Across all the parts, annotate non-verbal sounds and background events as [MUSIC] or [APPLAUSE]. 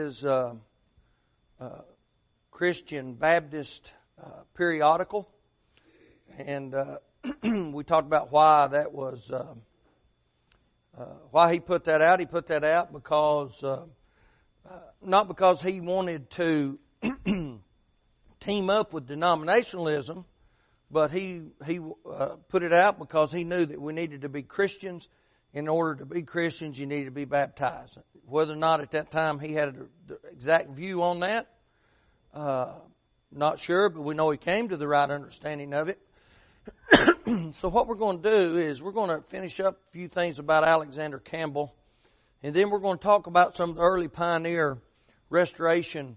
is a, a Christian Baptist uh, periodical, and uh, [CLEARS THROAT] we talked about why that was, uh, uh why he put that out. He put that out because, uh, uh, not because he wanted to [CLEARS THROAT] team up with denominationalism, but he he put it out because he knew that we needed to be Christians. In order to be Christians, you need to be baptized. Whether or not at that time he had the exact view on that, uh, not sure, but we know he came to the right understanding of it. [CLEARS THROAT] so what we're going to do is we're going to finish up a few things about Alexander Campbell, and then we're going to talk about some of the early pioneer restoration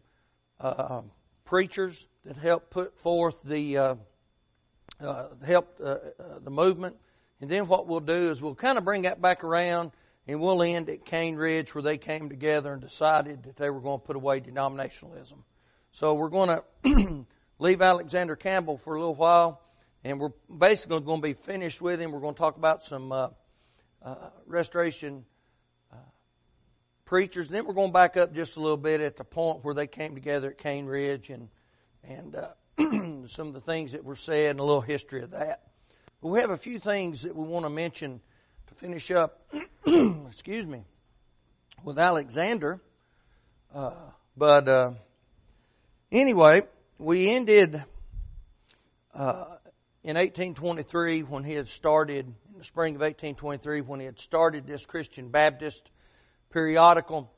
uh, preachers that helped put forth the uh, uh, helped uh, uh, the movement. And then what we'll do is we'll kind of bring that back around and we'll end at Cane Ridge where they came together and decided that they were going to put away denominationalism. So we're going to [CLEARS THROAT] leave Alexander Campbell for a little while and we're basically going to be finished with him. We're going to talk about some uh, uh, restoration uh, preachers. And then we're going back up just a little bit at the point where they came together at Cane Ridge and and uh, [CLEARS THROAT] some of the things that were said and a little history of that. We have a few things that we want to mention to finish up, [CLEARS THROAT] excuse me, with Alexander. Uh, but uh, anyway, we ended uh, in 1823 when he had started, in the spring of 1823, when he had started this Christian Baptist periodical.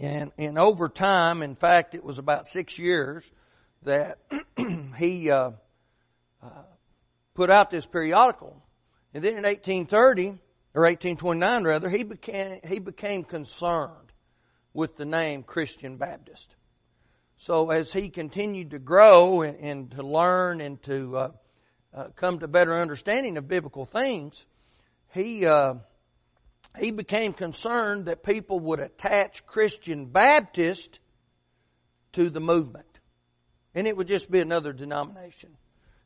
And, and over time, in fact, it was about six years that [CLEARS THROAT] he uh, uh, put out this periodical. And then in 1830, or 1829 rather, he became, he became concerned with the name Christian Baptist. So as he continued to grow and, and to learn and to uh, uh, come to better understanding of biblical things, he uh, he became concerned that people would attach Christian Baptist to the movement, and it would just be another denomination.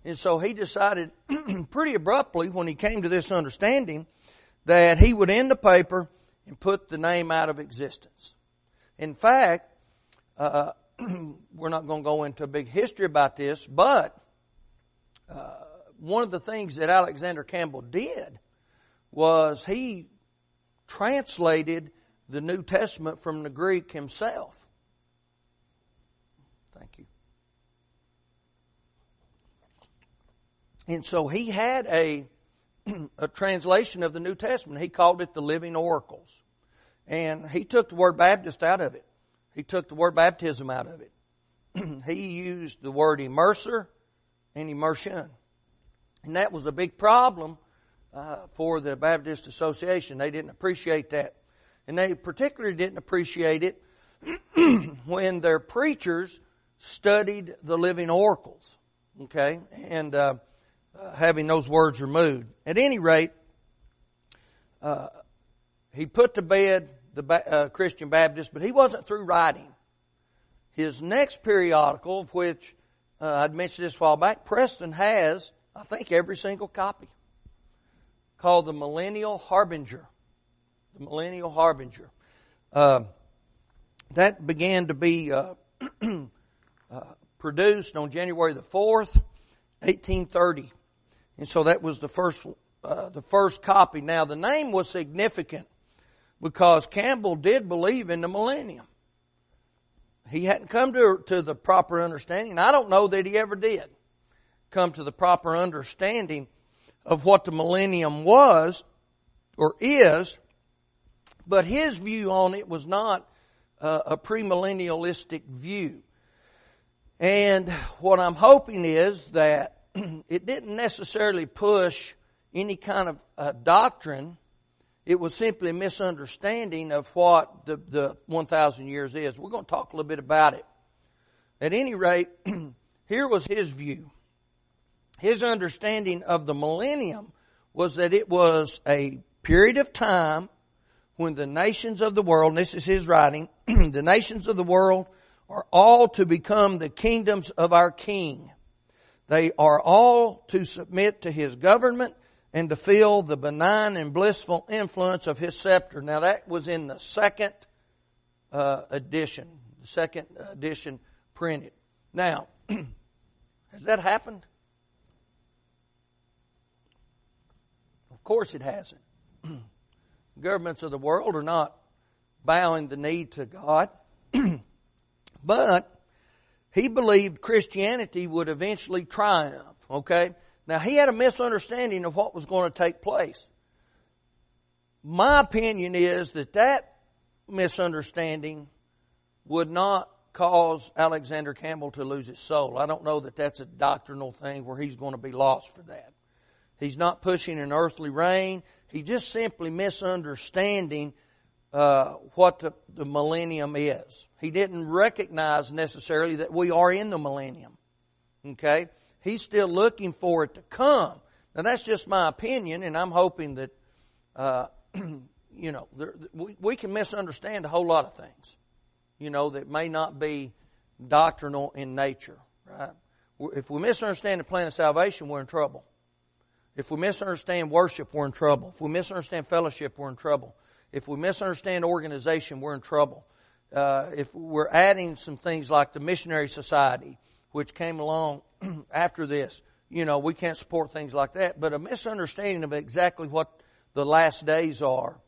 And so he decided [CLEARS THROAT] pretty abruptly when he came to this understanding that he would end the paper and put the name out of existence. In fact, uh, [CLEARS THROAT] we're not going to go into a big history about this, but uh, one of the things that Alexander Campbell did was he translated the New Testament from the Greek himself. And so he had a, [CLEARS THROAT] a translation of the New Testament. He called it the Living Oracles. And he took the word Baptist out of it. He took the word baptism out of it. [CLEARS THROAT] he used the word immerser and immersion. And that was a big problem uh, for the Baptist Association. They didn't appreciate that. And they particularly didn't appreciate it [CLEARS THROAT] when their preachers studied the living oracles. Okay? And uh, uh, having those words removed. At any rate, uh, he put to bed the uh, Christian Baptist, but he wasn't through writing. His next periodical, of which uh, I'd mentioned this a while back, Preston has, I think, every single copy, called the Millennial Harbinger. The Millennial Harbinger. Uh, that began to be uh, [CLEARS THROAT] produced on January the 4th, 1830. And so that was the first, uh, the first copy. Now the name was significant because Campbell did believe in the millennium. He hadn't come to, to the proper understanding. I don't know that he ever did come to the proper understanding of what the millennium was or is, but his view on it was not uh, a premillennialistic view. And what I'm hoping is that [CLEARS THROAT] it didn't necessarily push any kind of uh, doctrine. It was simply a misunderstanding of what the, the 1,000 years is. We're going to talk a little bit about it. At any rate, [CLEARS THROAT] here was his view. His understanding of the millennium was that it was a period of time when the nations of the world, and this is his writing, [CLEARS THROAT] the nations of the world are all to become the kingdoms of our King. They are all to submit to his government and to feel the benign and blissful influence of his scepter. Now that was in the second uh, edition, the second edition printed. Now, [CLEARS THROAT] has that happened? Of course it hasn't. [CLEARS THROAT] Governments of the world are not bowing the knee to God. [CLEARS THROAT] but he believed Christianity would eventually triumph, okay? Now he had a misunderstanding of what was going to take place. My opinion is that that misunderstanding would not cause Alexander Campbell to lose his soul. I don't know that that's a doctrinal thing where he's going to be lost for that. He's not pushing an earthly reign. He's just simply misunderstanding uh, what the, the millennium is. He didn't recognize necessarily that we are in the millennium. Okay? He's still looking for it to come. Now that's just my opinion, and I'm hoping that, uh, [CLEARS THROAT] you know, there, we, we can misunderstand a whole lot of things, you know, that may not be doctrinal in nature, right? If we misunderstand the plan of salvation, we're in trouble. If we misunderstand worship, we're in trouble. If we misunderstand fellowship, we're in trouble. If we misunderstand organization, we're in trouble. Uh, if we're adding some things like the missionary society, which came along [CLEARS THROAT] after this, you know, we can't support things like that. But a misunderstanding of exactly what the last days are,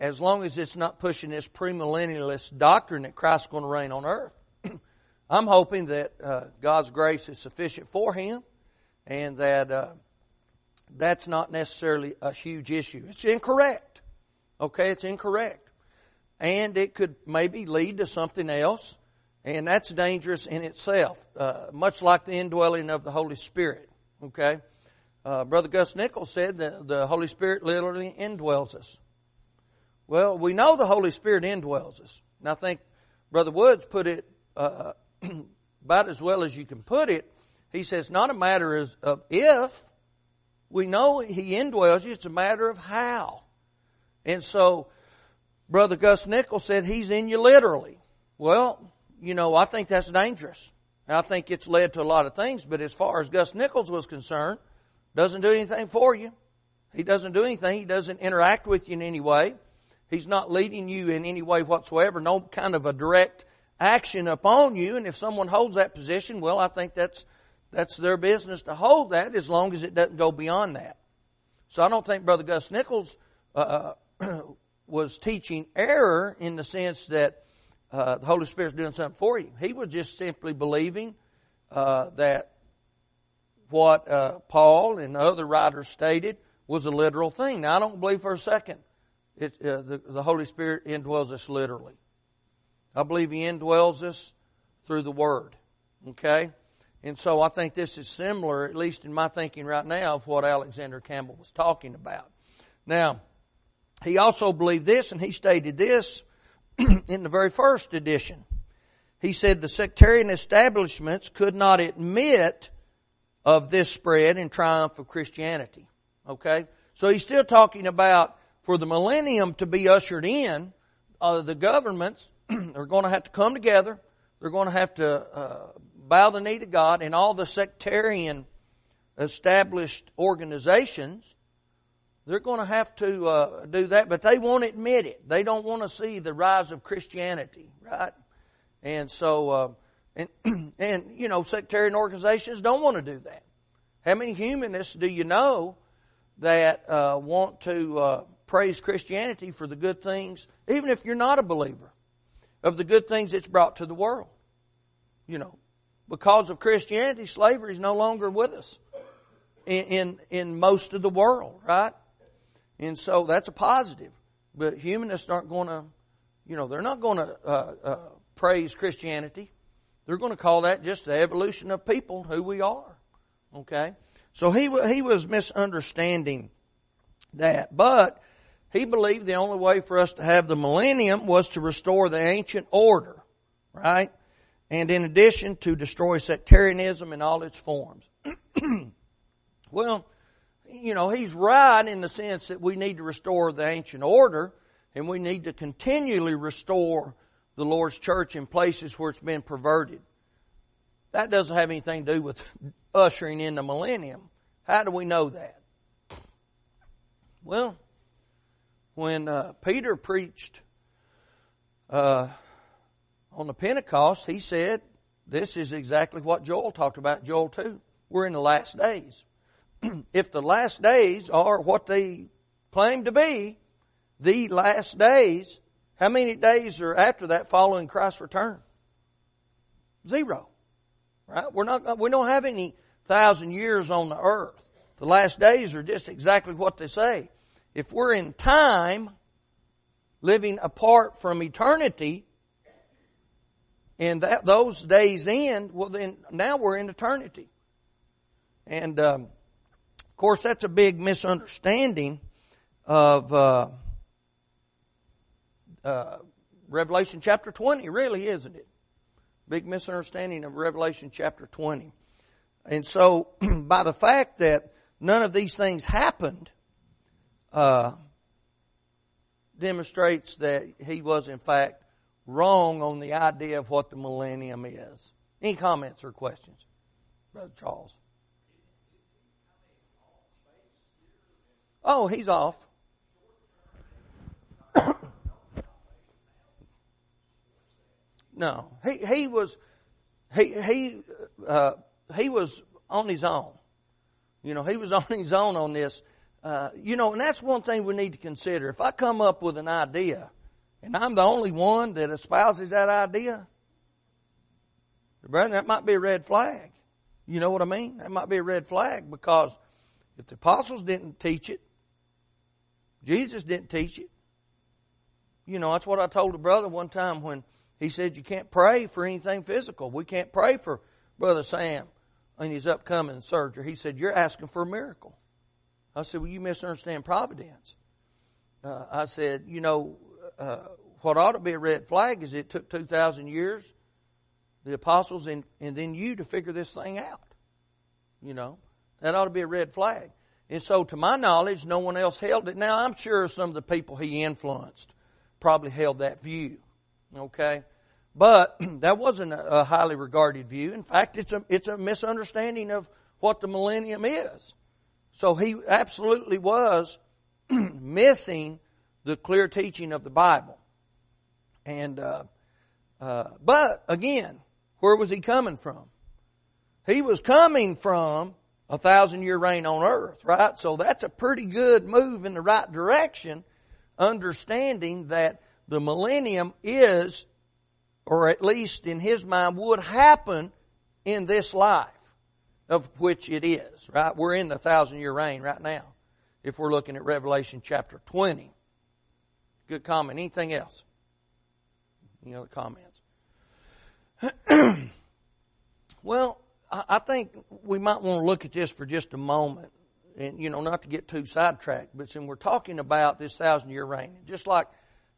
as long as it's not pushing this premillennialist doctrine that Christ's going to reign on earth. [CLEARS THROAT] I'm hoping that uh, God's grace is sufficient for him and that uh, that's not necessarily a huge issue. It's incorrect. Okay, it's incorrect. And it could maybe lead to something else, and that's dangerous in itself, uh, much like the indwelling of the Holy Spirit. Okay? Uh, Brother Gus Nichols said that the Holy Spirit literally indwells us. Well, we know the Holy Spirit indwells us. And I think Brother Woods put it uh, [CLEARS THROAT] about as well as you can put it. He says, not a matter of if, we know He indwells you. It's a matter of how. And so, Brother Gus Nichols said He's in you literally. Well, you know, I think that's dangerous. I think it's led to a lot of things, but as far as Gus Nichols was concerned, doesn't do anything for you. He doesn't do anything. He doesn't interact with you in any way. He's not leading you in any way whatsoever. No kind of a direct action upon you. And if someone holds that position, well, I think that's that's their business to hold that as long as it doesn't go beyond that. So I don't think Brother Gus Nichols uh, uh [CLEARS THROAT] was teaching error in the sense that uh, the Holy Spirit's doing something for you. He was just simply believing uh, that what uh, Paul and other writers stated was a literal thing. Now I don't believe for a second it, uh, the, the Holy Spirit indwells us literally. I believe He indwells us through the Word. Okay? And so I think this is similar, at least in my thinking right now, of what Alexander Campbell was talking about. Now, he also believed this, and he stated this [CLEARS THROAT] in the very first edition. He said the sectarian establishments could not admit of this spread and triumph of Christianity. Okay? So he's still talking about for the millennium to be ushered in, uh, the governments [CLEARS THROAT] are going to have to come together. They're going to have to uh, bow the knee to God, and all the sectarian established organizations, they're going to have to uh, do that, but they won't admit it. They don't want to see the rise of Christianity, right? And so, uh, and [CLEARS THROAT] and you know, sectarian organizations don't want to do that. How many humanists do you know that uh, want to uh, praise Christianity for the good things, even if you're not a believer, of the good things it's brought to the world? You know, because of Christianity, slavery is no longer with us in, in, in most of the world, right? And so that's a positive. But humanists aren't going to, you know, they're not going to uh, uh, praise Christianity. They're going to call that just the evolution of people, who we are. Okay? So he, he was misunderstanding that. But he believed the only way for us to have the millennium was to restore the ancient order. Right? and in addition to destroy sectarianism in all its forms. [CLEARS THROAT] well, you know, he's right in the sense that we need to restore the ancient order and we need to continually restore the Lord's church in places where it's been perverted. That doesn't have anything to do with [LAUGHS] ushering in the millennium. How do we know that? Well, when uh, Peter preached uh, on the Pentecost, he said, this is exactly what Joel talked about, Joel 2. We're in the last days. [CLEARS THROAT] if the last days are what they claim to be, the last days, how many days are after that following Christ's return? Zero. Right? We're not, we don't have any thousand years on the earth. The last days are just exactly what they say. If we're in time, living apart from eternity, and that those days end, well then now we're in eternity. And um, of course, that's a big misunderstanding of uh, uh, Revelation chapter 20, really, isn't it? Big misunderstanding of Revelation chapter 20. And so, [CLEARS THROAT] by the fact that none of these things happened, uh, demonstrates that he was in fact wrong on the idea of what the millennium is. Any comments or questions, Brother Charles? Oh, he's off. [COUGHS] no, he he was he he uh, he was on his own. You know, he was [LAUGHS] on his own on this. Uh, you know, and that's one thing we need to consider. If I come up with an idea, and I'm the only one that espouses that idea, brother, that might be a red flag. You know what I mean? That might be a red flag because if the apostles didn't teach it, Jesus didn't teach it. You know, that's what I told a brother one time when he said you can't pray for anything physical. We can't pray for Brother Sam and his upcoming surgery. He said, You're asking for a miracle. I said, Well, you misunderstand providence. Uh, I said, You know, uh, what ought to be a red flag is it took 2,000 years, the apostles, and, and then you to figure this thing out. You know, that ought to be a red flag. And so, to my knowledge, no one else held it. Now, I'm sure some of the people he influenced probably held that view. Okay? But [CLEARS THROAT] that wasn't a highly regarded view. In fact, it's a, it's a misunderstanding of what the millennium is. So he absolutely was [CLEARS THROAT] missing the clear teaching of the Bible. And, uh, uh, but again, where was he coming from? He was coming from a thousand year reign on earth, right? So that's a pretty good move in the right direction, understanding that the millennium is, or at least in his mind would happen in this life, of which it is, right? We're in the thousand year reign right now, if we're looking at Revelation chapter 20. Good comment. Anything else? Any other comments? [CLEARS THROAT] well, I think we might want to look at this for just a moment, and you know, not to get too sidetracked, but when we're talking about this thousand year reign, just like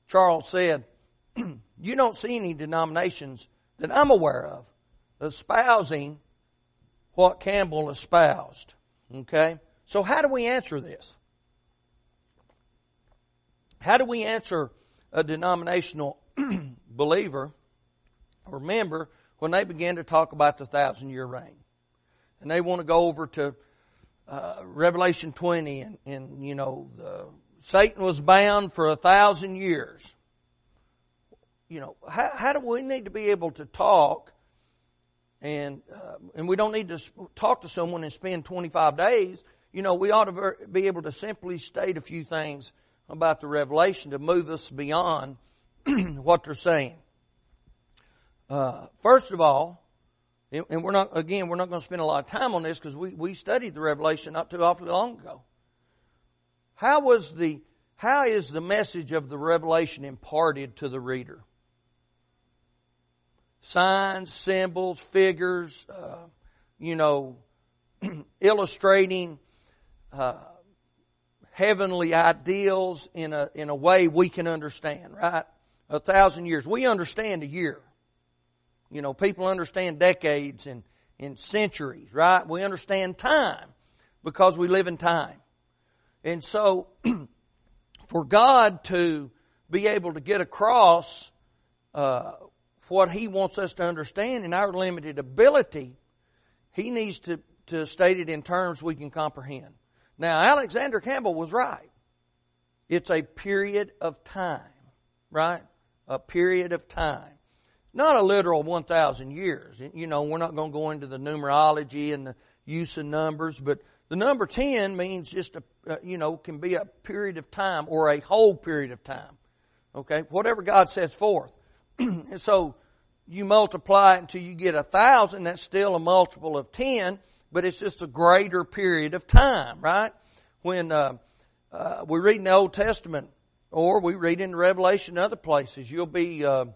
Charles said, [CLEARS THROAT] you don't see any denominations that I'm aware of espousing what Campbell espoused. Okay? So how do we answer this? How do we answer a denominational [CLEARS THROAT] believer or member when they begin to talk about the thousand year reign. And they want to go over to uh, Revelation 20 and, and you know, the, Satan was bound for a thousand years. You know, how, how do we need to be able to talk and, uh, and we don't need to talk to someone and spend 25 days. You know, we ought to be able to simply state a few things about the revelation to move us beyond [CLEARS THROAT] what they're saying. Uh, first of all, and we're not, again, we're not going to spend a lot of time on this because we, we studied the Revelation not too awfully long ago. How was the, how is the message of the Revelation imparted to the reader? Signs, symbols, figures, uh, you know, [CLEARS THROAT] illustrating uh, heavenly ideals in a in a way we can understand. Right? A thousand years, we understand a year. You know, people understand decades and, and centuries, right? We understand time because we live in time. And so, [CLEARS THROAT] for God to be able to get across uh, what He wants us to understand in our limited ability, He needs to, to state it in terms we can comprehend. Now, Alexander Campbell was right. It's a period of time, right? a period of time. Not a literal 1,000 years. You know, we're not going to go into the numerology and the use of numbers, but the number 10 means just a, uh, you know, can be a period of time or a whole period of time. Okay? Whatever God sets forth. [CLEARS THROAT] and so, you multiply it until you get a thousand, that's still a multiple of 10, but it's just a greater period of time, right? When, uh, uh, we read in the Old Testament, or we read in Revelation other places, you'll be, uh,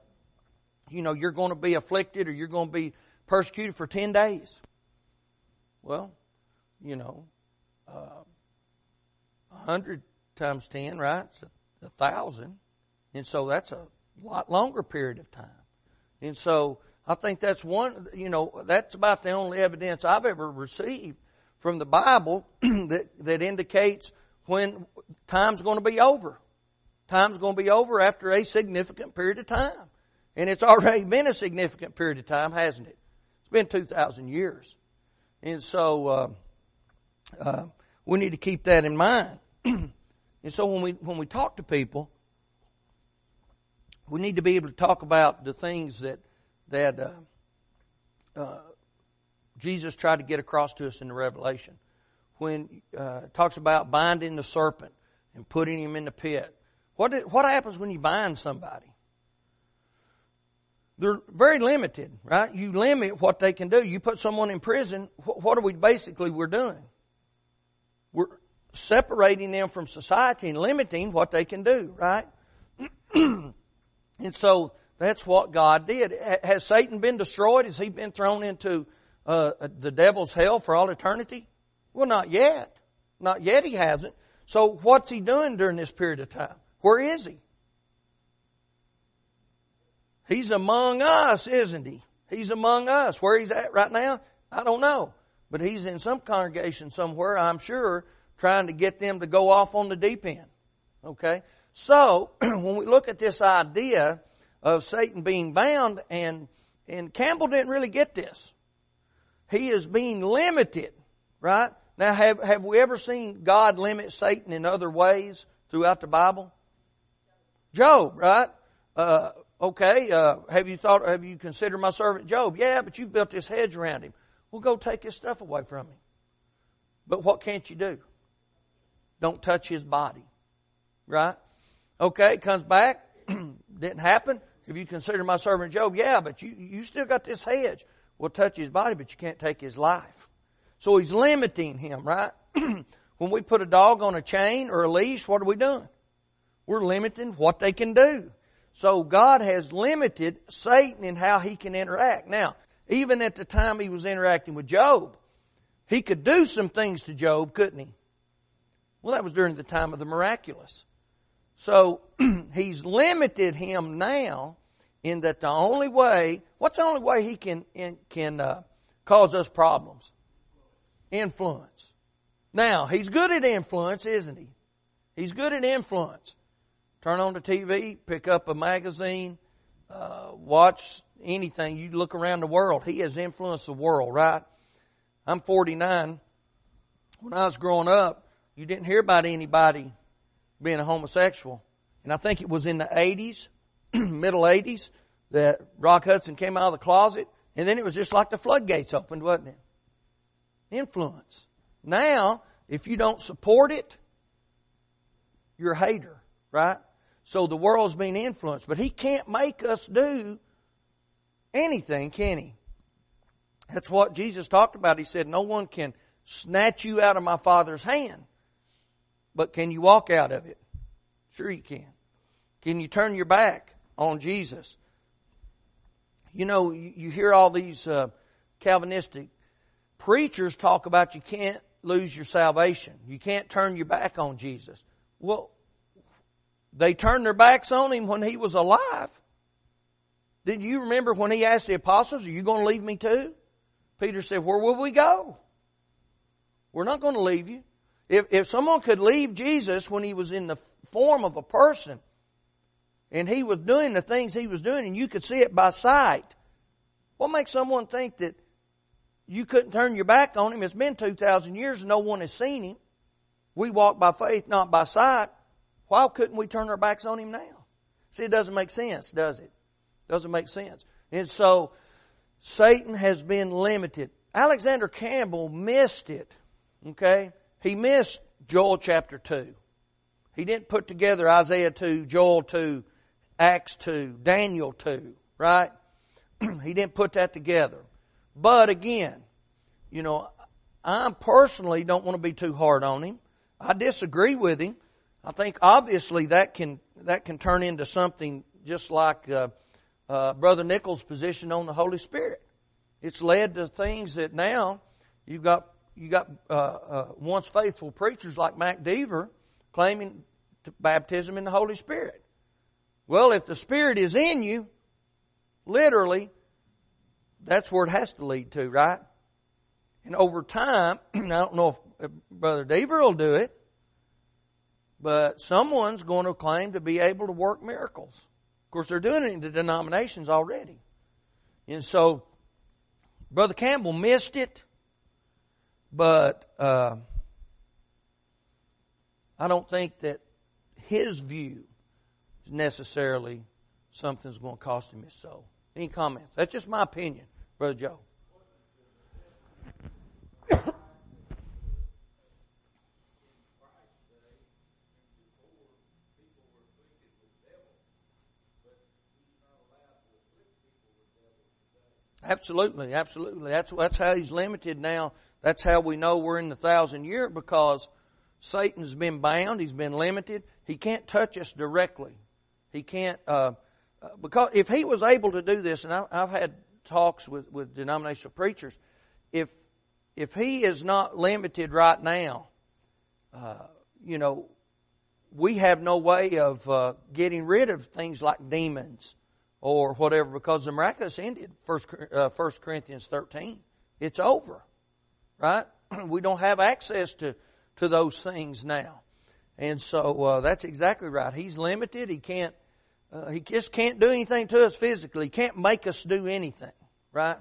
you know, you're going to be afflicted or you're going to be persecuted for 10 days. Well, you know, uh, a hundred times ten, right? It's a, a thousand, and so that's a lot longer period of time. And so I think that's one, you know, that's about the only evidence I've ever received from the Bible [CLEARS THROAT] that that indicates when time's going to be over. Time's going to be over after a significant period of time. And it's already [LAUGHS] been a significant period of time, hasn't it? It's been 2,000 years. And so, uh, uh, we need to keep that in mind. [CLEARS THROAT] and so when we, when we talk to people, we need to be able to talk about the things that, that, uh, uh, Jesus tried to get across to us in the Revelation. When uh, talks about binding the serpent and putting him in the pit. What, what happens when you bind somebody? They're very limited, right? You limit what they can do. You put someone in prison, what are we basically we're doing? We're separating them from society and limiting what they can do, right? [CLEARS THROAT] and so that's what God did. Has Satan been destroyed? Has he been thrown into uh, the devil's hell for all eternity? Well, not yet. Not yet he hasn't. So what's he doing during this period of time? Where is he? He's among us, isn't he? He's among us. Where he's at right now, I don't know but he's in some congregation somewhere, I'm sure, trying to get them to go off on the deep end. Okay? So, [CLEARS THROAT] when we look at this idea of Satan being bound, and, and Campbell didn't really get this. He is being limited, right? Now, have, have we ever seen God limit Satan in other ways throughout the Bible? Job, right? Uh, okay, uh, have you thought, have you considered my servant Job? Yeah, but you've built this hedge around him. Well, go take his stuff away from him. But what can't you do? Don't touch his body. Right? Okay, comes back. [CLEARS THROAT] Didn't happen. Have you considered my servant Job? Yeah, but you, you still got this hedge. We'll touch his body, but you can't take his life. So he's limiting him, right? [CLEARS THROAT] when we put a dog on a chain or a leash, what are we doing? We're limiting what they can do. So God has limited Satan in how he can interact. Now, even at the time he was interacting with Job, he could do some things to Job, couldn't he? Well, that was during the time of the miraculous. So [CLEARS THROAT] he's limited him now in that the only way, what's the only way he can can uh, cause us problems? Influence. Now he's good at influence, isn't he? He's good at influence. Turn on the TV, pick up a magazine, uh, watch anything. You look around the world. He has influenced the world, right? I'm 49. When I was growing up, you didn't hear about anybody being a homosexual. And I think it was in the 80s, [CLEARS THROAT] middle 80s, that Rock Hudson came out of the closet. And then it was just like the floodgates opened, wasn't it? Influence. Now, if you don't support it, you're a hater, right? So the world's being influenced. But he can't make us do anything, can he? That's what Jesus talked about. He said, no one can snatch you out of my Father's hand. But can you walk out of it? Sure you can. Can you turn your back on Jesus? You know, you, hear all these uh, Calvinistic preachers talk about you can't lose your salvation. You can't turn your back on Jesus. Well, they turned their backs on him when he was alive. Did you remember when he asked the apostles, are you going to leave me too? Peter said, where will we go? We're not going to leave you. If, if someone could leave Jesus when he was in the form of a person and he was doing the things he was doing and you could see it by sight, what makes someone think that you couldn't turn your back on him? It's been 2,000 years and no one has seen him. We walk by faith, not by sight. Why couldn't we turn our backs on him now? See, it doesn't make sense, does it? Doesn't make sense. And so, Satan has been limited. Alexander Campbell missed it. Okay? He missed Joel chapter 2. He didn't put together Isaiah 2, Joel 2, Acts 2, Daniel 2, right? [CLEARS THROAT] he didn't put that together. But again, you know, I personally don't want to be too hard on him. I disagree with him. I think obviously that can that can turn into something just like uh, uh, Brother Nichols' position on the Holy Spirit. It's led to things that now you've got you got uh, uh once faithful preachers like Mac Deaver claiming baptism in the Holy Spirit. Well, if the Spirit is in you, literally, that's where it has to lead to, right? And over time, [CLEARS THROAT] I don't know if Brother Deaver will do it, but someone's going to claim to be able to work miracles. Of course, they're doing it in the denominations already. And so, Brother Campbell missed it, but uh, I don't think that his view is necessarily something that's going to cost him his soul. Any comments? That's just my opinion, Brother Joe. Absolutely, absolutely. That's that's how he's limited now. That's how we know we're in the thousand year because Satan's been bound. He's been limited. He can't touch us directly. He can't uh, uh because if he was able to do this, and I, I've had talks with with denominational preachers, if if he is not limited right now, uh, you know, we have no way of uh, getting rid of things like demons or whatever because the miraculous ended. First, uh, First Corinthians 13. It's over. Right? [CLEARS THROAT] We don't have access to, to those things now. And so, uh, that's exactly right. He's limited. He can't, uh, he just can't do anything to us physically. He can't make us do anything. Right?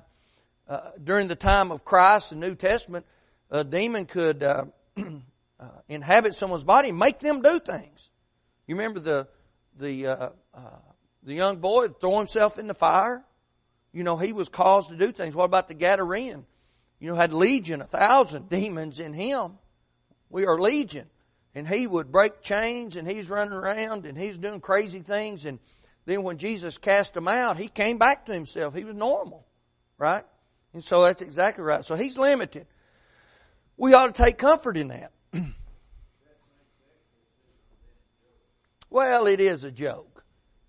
Uh, during the time of Christ, the New Testament, a demon could, uh, [CLEARS THROAT] uh, inhabit someone's body and make them do things. You remember the, the, the young boy throw himself in the fire. You know, he was caused to do things. What about the Gadarene? You know, had legion, a thousand demons in him. We are legion. And he would break chains and he's running around and he's doing crazy things. And then when Jesus cast him out, he came back to himself. He was normal. Right? And so that's exactly right. So he's limited. We ought to take comfort in that. [CLEARS THROAT] well, it is a joke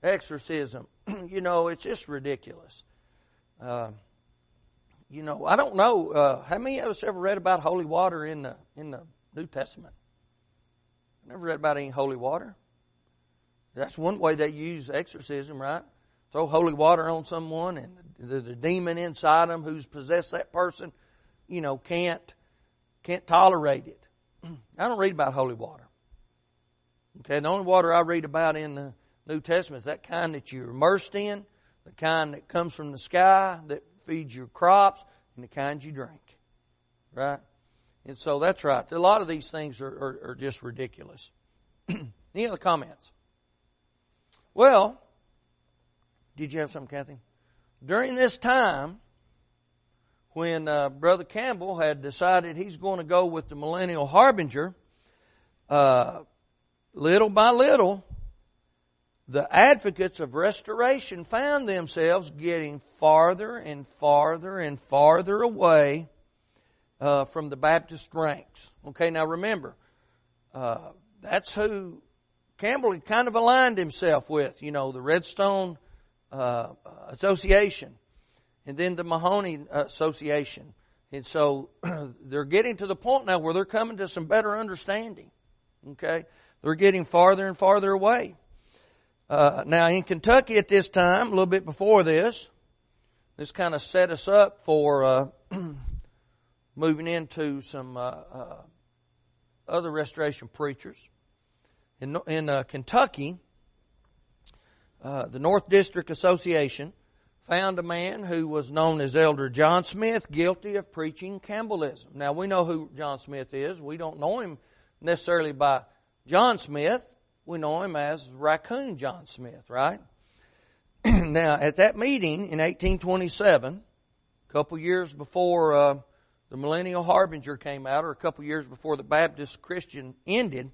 exorcism. [CLEARS THROAT] you know, it's just ridiculous. Uh, you know, I don't know uh, how many of us ever read about holy water in the in the New Testament. I never read about any holy water. That's one way they use exorcism, right? Throw holy water on someone, and the, the demon inside them who's possessed that person, you know, can't can't tolerate it. [CLEARS THROAT] I don't read about holy water. Okay, the only water I read about in the New Testament is that kind that you're immersed in, the kind that comes from the sky that feeds your crops, and the kind you drink. Right? And so that's right. A lot of these things are, are, are just ridiculous. [CLEARS THROAT] Any other comments? Well, did you have something, Kathy? During this time, when uh, Brother Campbell had decided he's going to go with the millennial harbinger, uh, little by little, the advocates of restoration found themselves getting farther and farther and farther away uh, from the Baptist ranks. Okay, now remember, uh, that's who Campbell had kind of aligned himself with. You know, the Redstone uh, Association, and then the Mahoning Association, and so [CLEARS THROAT] they're getting to the point now where they're coming to some better understanding. Okay, they're getting farther and farther away. Uh, now in Kentucky at this time, a little bit before this, this kind of set us up for uh, [CLEARS THROAT] moving into some uh, uh other restoration preachers. In, in uh, Kentucky, uh, the North District Association found a man who was known as Elder John Smith guilty of preaching Campbellism. Now we know who John Smith is. We don't know him necessarily by John Smith, we know him as Raccoon John Smith, right? [CLEARS THROAT] now, at that meeting in 1827, a couple years before uh, the Millennial Harbinger came out, or a couple years before the Baptist Christian ended,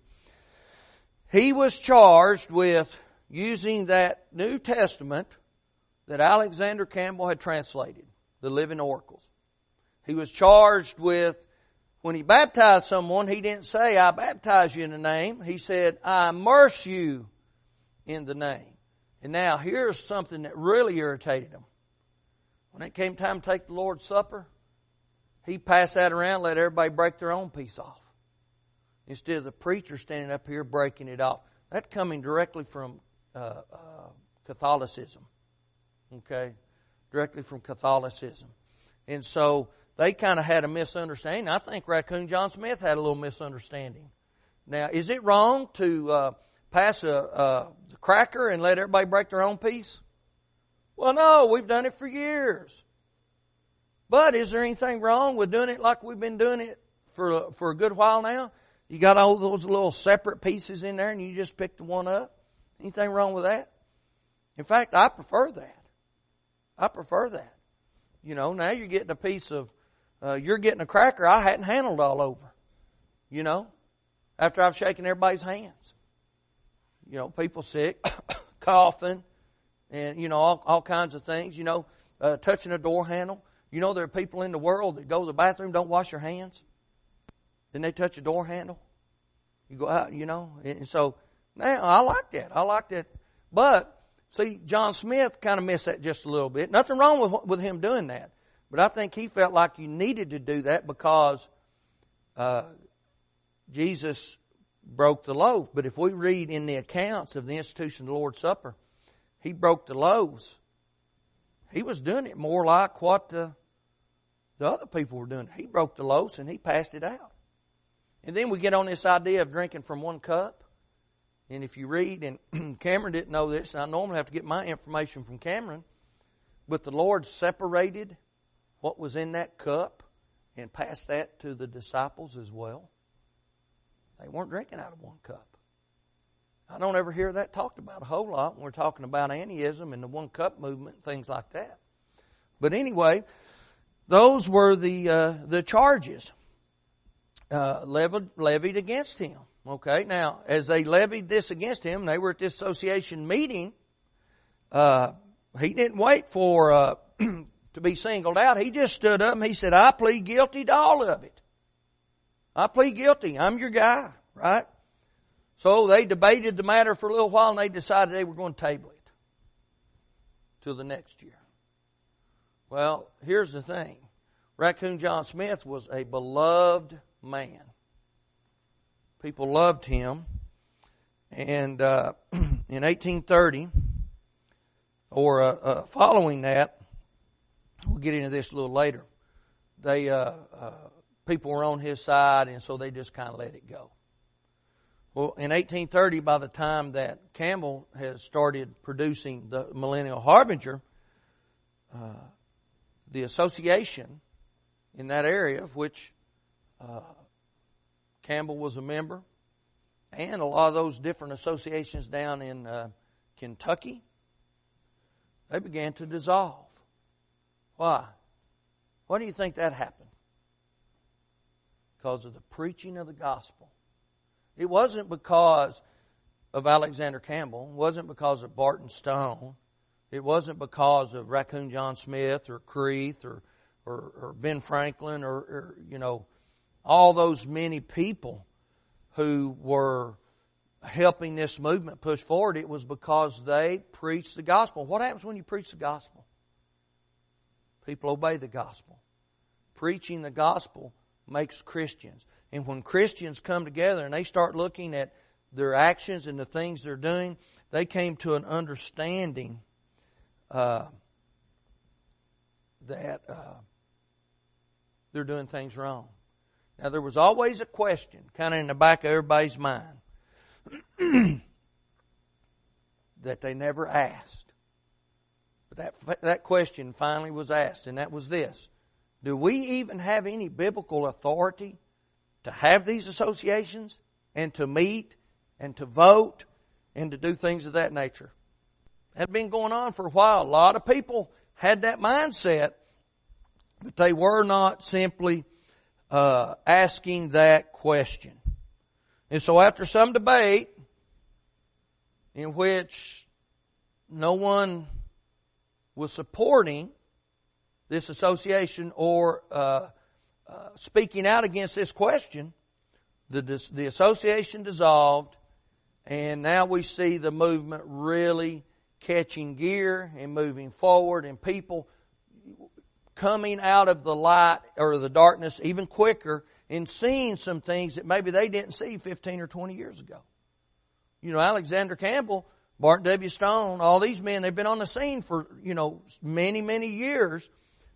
he was charged with using that New Testament that Alexander Campbell had translated, the Living Oracles. He was charged with, when he baptized someone, he didn't say, I baptize you in the name. He said, I immerse you in the name. And now here's something that really irritated him. When it came time to take the Lord's Supper, he passed that around, let everybody break their own piece off. Instead of the preacher standing up here breaking it off. That coming directly from uh, uh, Catholicism. Okay? Directly from Catholicism. And so they kind of had a misunderstanding. I think Raccoon John Smith had a little misunderstanding. Now, is it wrong to uh, pass a, a cracker and let everybody break their own piece? Well, no, we've done it for years. But is there anything wrong with doing it like we've been doing it for for a good while now? You got all those little separate pieces in there, and you just pick the one up. Anything wrong with that? In fact, I prefer that. I prefer that. You know, now you're getting a piece of uh, you're getting a cracker I hadn't handled all over. You know, after I've shaken everybody's hands. You know, people sick, [COUGHS] coughing, and you know all, all kinds of things. You know, uh, touching a door handle. You know, there are people in the world that go to the bathroom don't wash their hands. Then they touch a door handle. You go out, you know, and so now I like that. I like that. But see, John Smith kind of missed that just a little bit. Nothing wrong with with him doing that. But I think he felt like you needed to do that because uh, Jesus broke the loaf. But if we read in the accounts of the institution of the Lord's Supper, he broke the loaves. He was doing it more like what the, the other people were doing. He broke the loaves and he passed it out. And then we get on this idea of drinking from one cup. And if you read, and [CLEARS THROAT] Cameron didn't know this, and I normally have to get my information from Cameron, but the Lord separated what was in that cup and passed that to the disciples as well. They weren't drinking out of one cup. I don't ever hear that talked about a whole lot when we're talking about Antism and the one cup movement and things like that. But anyway, those were the uh, the charges uh, levied, levied against him. Okay, now as they levied this against him, they were at this association meeting. Uh, he didn't wait for uh, [CLEARS THROAT] to be singled out. He just stood up and he said, I plead guilty to all of it. I plead guilty. I'm your guy, right? So they debated the matter for a little while and they decided they were going to table it till the next year. Well, here's the thing. Raccoon John Smith was a beloved man. People loved him. And uh, [CLEARS THROAT] in 1830, or uh, uh, following that, We'll get into this a little later. They, uh, uh, people were on his side, and so they just kind of let it go. Well, in 1830, by the time that Campbell has started producing the Millennial Harbinger, uh, the association in that area, of which uh, Campbell was a member, and a lot of those different associations down in uh, Kentucky, they began to dissolve. Why? Why do you think that happened? Because of the preaching of the gospel. It wasn't because of Alexander Campbell. It wasn't because of Barton Stone. It wasn't because of Raccoon John Smith or Creath or, or, or Ben Franklin or, or, you know, all those many people who were helping this movement push forward. It was because they preached the gospel. What happens when you preach the gospel? People obey the gospel. Preaching the gospel makes Christians. And when Christians come together and they start looking at their actions and the things they're doing, they came to an understanding uh, that uh, they're doing things wrong. Now, there was always a question kind of in the back of everybody's mind [CLEARS THROAT] that they never asked that, that question finally was asked, and that was this. Do we even have any biblical authority to have these associations and to meet and to vote and to do things of that nature. Had been going on for a while. A lot of people had that mindset, but they were not simply uh, asking that question. And so after some debate, in which no one was supporting this association or uh, uh, speaking out against this question, the, the association dissolved, and now we see the movement really catching gear and moving forward, and people coming out of the light or the darkness even quicker and seeing some things that maybe they didn't see 15 or 20 years ago. You know, Alexander Campbell, Barton W. Stone, all these men, they've been on the scene for, you know, many, many years,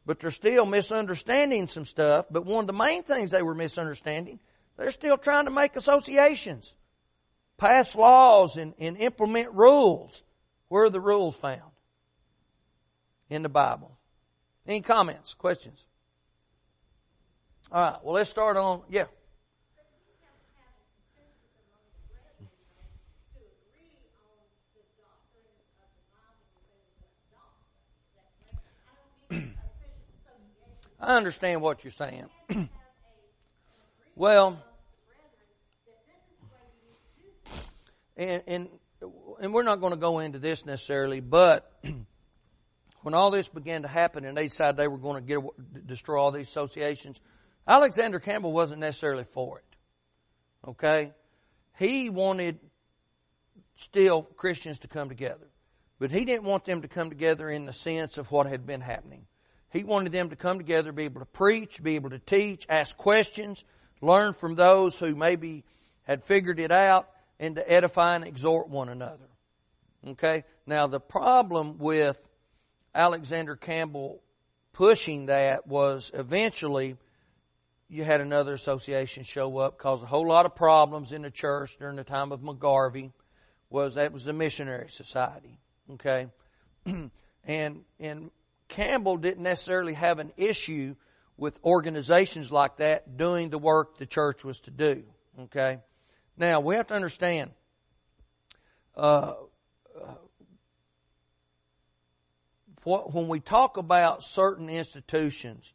but they're still misunderstanding some stuff. But one of the main things they were misunderstanding, they're still trying to make associations, pass laws and, and implement rules. Where are the rules found? In the Bible. Any comments, questions? All right, well, let's start on, yeah. I understand what you're saying. [CLEARS THROAT] well, and, and and we're not going to go into this necessarily, but [CLEARS THROAT] when all this began to happen and they decided they were going to get destroy all these associations, Alexander Campbell wasn't necessarily for it. Okay, he wanted still Christians to come together, but he didn't want them to come together in the sense of what had been happening. He wanted them to come together, be able to preach, be able to teach, ask questions, learn from those who maybe had figured it out, and to edify and exhort one another. Okay? Now the problem with Alexander Campbell pushing that was eventually you had another association show up, cause a whole lot of problems in the church during the time of McGarvey. Was that was the Missionary Society, okay, [CLEARS THROAT] and and Campbell didn't necessarily have an issue with organizations like that doing the work the church was to do, okay. Now we have to understand. Uh, when we talk about certain institutions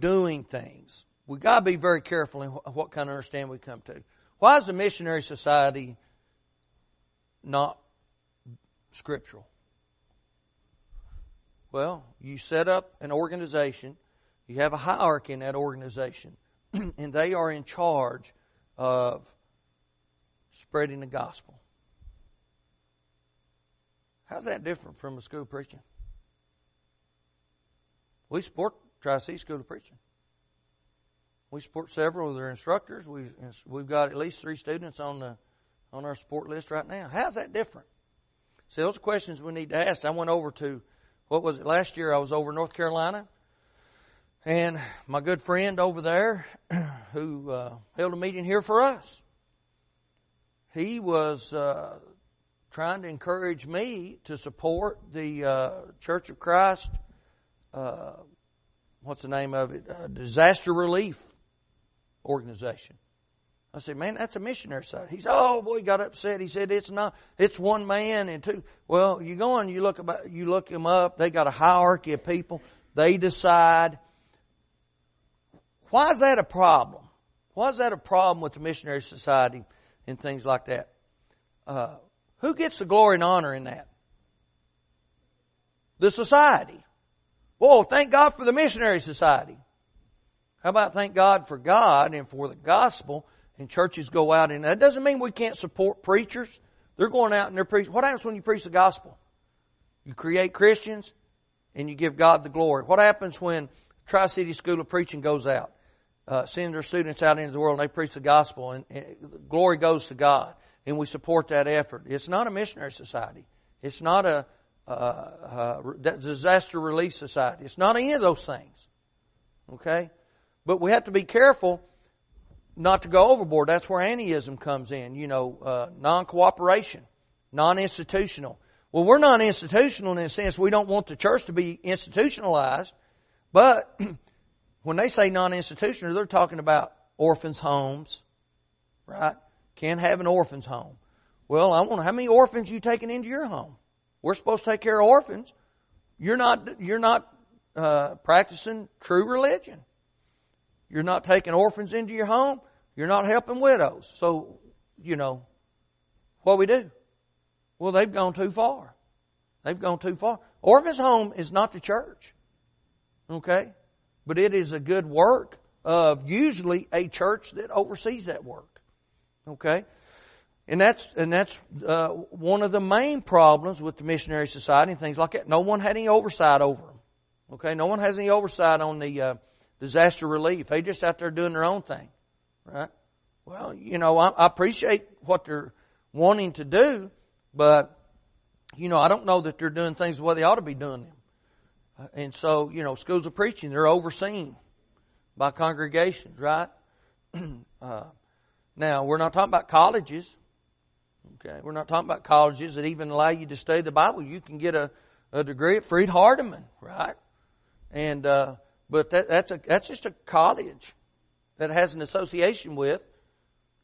doing things, we got to be very careful in what kind of understanding we come to. Why is the missionary society not scriptural? Well, you set up an organization, you have a hierarchy in that organization, [CLEARS THROAT] and they are in charge of spreading the gospel. How's that different from a school preaching? We support Tri-City School of Preaching. We support several of their instructors. We, we've got at least three students on the on our support list right now. How's that different? See, those questions we need to ask. I went over to, what was it, last year I was over North Carolina, and my good friend over there, [CLEARS THROAT] who uh, held a meeting here for us, he was uh, trying to encourage me to support the uh, Church of Christ uh, what's the name of it? Uh, disaster relief organization. I said, man, that's a missionary site. He said, oh boy, he got upset. He said, it's not, it's one man and two. Well, you go and you look about, you look them up. They got a hierarchy of people. They decide. Why is that a problem? Why is that a problem with the missionary society and things like that? Uh, who gets the glory and honor in that? The society. Whoa, thank God for the missionary society. How about thank God for God and for the gospel and churches go out and that doesn't mean we can't support preachers. They're going out and they're preaching. What happens when you preach the gospel? You create Christians and you give God the glory. What happens when Tri-City School of Preaching goes out? Uh, send their students out into the world and they preach the gospel and, and glory goes to God and we support that effort. It's not a missionary society. It's not a, uh, uh, disaster relief society. It's not any of those things. Okay? But we have to be careful not to go overboard. That's where antiism comes in. You know, uh, non-cooperation, non-institutional. Well, we're non-institutional in the sense we don't want the church to be institutionalized, but [CLEARS THROAT] when they say non-institutional, they're talking about orphans' homes, right? Can't have an orphan's home. Well, I wonder how many orphans you taking into your home. We're supposed to take care of orphans. You're not, you're not, uh, practicing true religion. You're not taking orphans into your home. You're not helping widows. So, you know, what we do? Well, they've gone too far. They've gone too far. Orphans home is not the church. Okay? But it is a good work of usually a church that oversees that work. Okay? And that's, and that's, uh, one of the main problems with the missionary society and things like that. No one had any oversight over them. Okay? No one has any oversight on the, uh, disaster relief. They just out there doing their own thing. Right? Well, you know, I, I appreciate what they're wanting to do, but, you know, I don't know that they're doing things the way they ought to be doing them. Uh, and so, you know, schools of preaching, they're overseen by congregations, right? [CLEARS THROAT] uh, now, we're not talking about colleges. Okay, we're not talking about colleges that even allow you to study the Bible. You can get a, a degree at Freed Hardeman, right? And uh, but that, that's a that's just a college that has an association with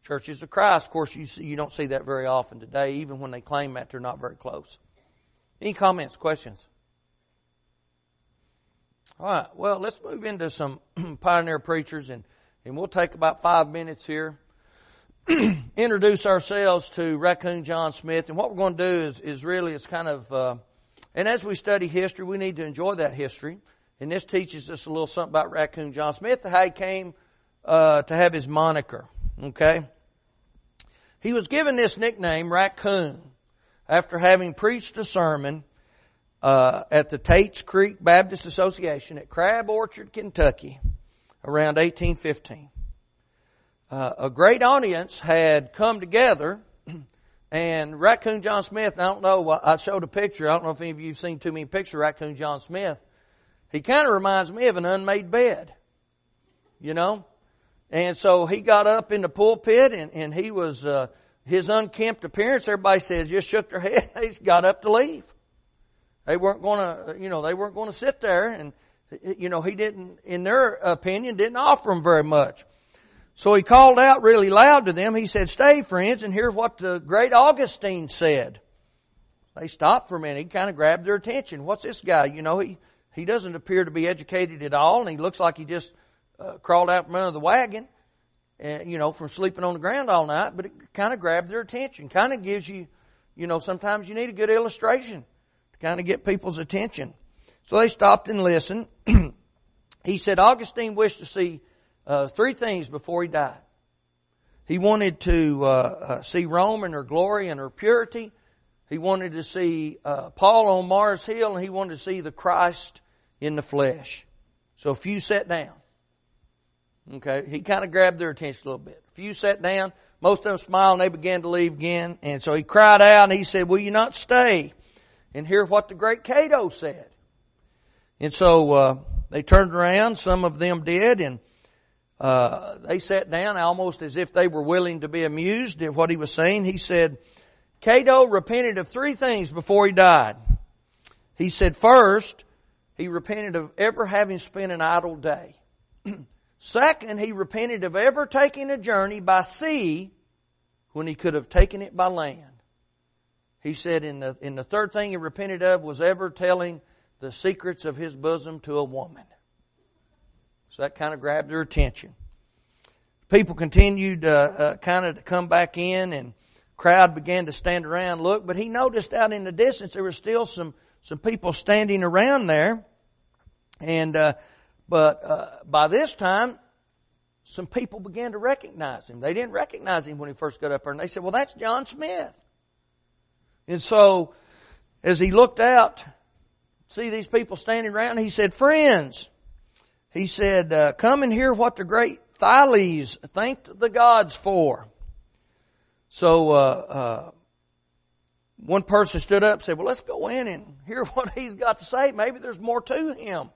churches of Christ. Of course, you see, you don't see that very often today. Even when they claim that, they're not very close. Any comments, questions? All right. Well, let's move into some [CLEARS THROAT] pioneer preachers, and and we'll take about five minutes here. [CLEARS THROAT] introduce ourselves to Raccoon John Smith, and what we're going to do is is really it's kind of, uh, and as we study history, we need to enjoy that history, and this teaches us a little something about Raccoon John Smith, how he came uh, to have his moniker. Okay, he was given this nickname Raccoon after having preached a sermon uh, at the Tates Creek Baptist Association at Crab Orchard, Kentucky, around 1815. Uh, a great audience had come together, and Raccoon John Smith. I don't know. I showed a picture. I don't know if any of you've seen too many pictures of Raccoon John Smith. He kind of reminds me of an unmade bed, you know. And so he got up in the pulpit, and and he was uh, his unkempt appearance. Everybody said just shook their head. [LAUGHS] He's got up to leave. They weren't going to, you know, they weren't going to sit there and, you know, he didn't, in their opinion, didn't offer them very much. So he called out really loud to them. He said, stay friends and hear what the great Augustine said. They stopped for a minute. He kind of grabbed their attention. What's this guy? You know, he, he doesn't appear to be educated at all and he looks like he just uh, crawled out from under the wagon, and, you know, from sleeping on the ground all night, but it kind of grabbed their attention. Kind of gives you, you know, sometimes you need a good illustration to kind of get people's attention. So they stopped and listened. [CLEARS THROAT] he said Augustine wished to see uh, three things before he died. He wanted to uh, uh, see Rome in her glory and her purity. He wanted to see uh, Paul on Mars Hill, and he wanted to see the Christ in the flesh. So a few sat down. Okay, he kind of grabbed their attention a little bit. A few sat down. Most of them smiled, and they began to leave again. And so he cried out, and he said, "Will you not stay?" and hear what the great Cato said. And so uh, they turned around. Some of them did, and uh, they sat down almost as if they were willing to be amused at what he was saying. He said, Cato repented of three things before he died. He said, first, he repented of ever having spent an idle day. [CLEARS THROAT] Second, he repented of ever taking a journey by sea when he could have taken it by land. He said in the, in the third thing he repented of was ever telling the secrets of his bosom to a woman. So that kind of grabbed their attention. People continued uh, uh, kind of to come back in and crowd began to stand around look, but he noticed out in the distance there were still some, some people standing around there. And, uh, but, uh, by this time, some people began to recognize him. They didn't recognize him when he first got up there and they said, well that's John Smith. And so, as he looked out, see these people standing around, he said, friends, he said, uh, come and hear what the great Thales thanked the gods for. So, uh, uh, one person stood up and said, well, let's go in and hear [LAUGHS] what he's got to say. Maybe there's more to him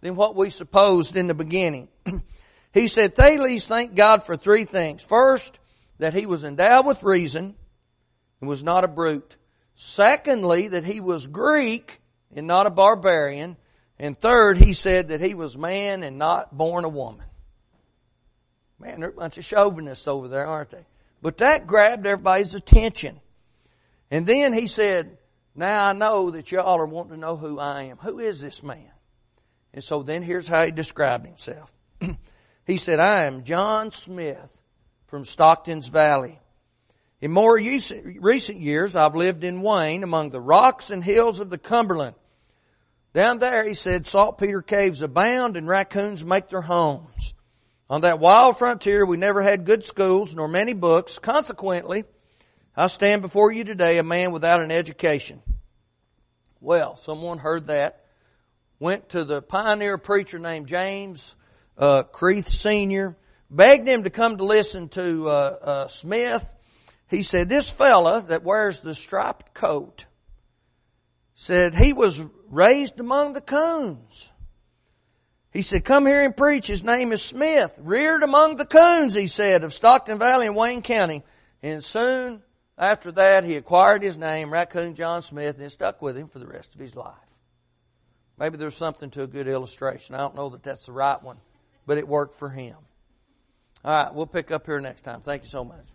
than what we supposed in the beginning. [CLEARS THROAT] he said, Thales thanked God for three things. First, that he was endowed with reason and was not a brute. Secondly, that he was Greek and not a barbarian. And third, he said that he was man and not born a woman. Man, they're a bunch of chauvinists over there, aren't they? But that grabbed everybody's attention. And then he said, now I know that y'all are wanting to know who I am. Who is this man? And so then here's how he described himself. [CLEARS THROAT] he said, I am John Smith from Stockton's Valley. In more recent years, I've lived in Wayne among the rocks and hills of the Cumberland. Down there, he said, saltpeter caves abound and raccoons make their homes. On that wild frontier, we never had good schools nor many books. Consequently, I stand before you today a man without an education. Well, someone heard that, went to the pioneer preacher named James uh, Creath Sr., begged him to come to listen to uh, uh, Smith. He said, this fella that wears the striped coat said he was raised among the coons. He said, come here and preach. His name is Smith, reared among the coons, he said, of Stockton Valley in Wayne County. And soon after that, he acquired his name, Raccoon John Smith, and it stuck with him for the rest of his life. Maybe there's something to a good illustration. I don't know that that's the right one, but it worked for him. All right, we'll pick up here next time. Thank you so much.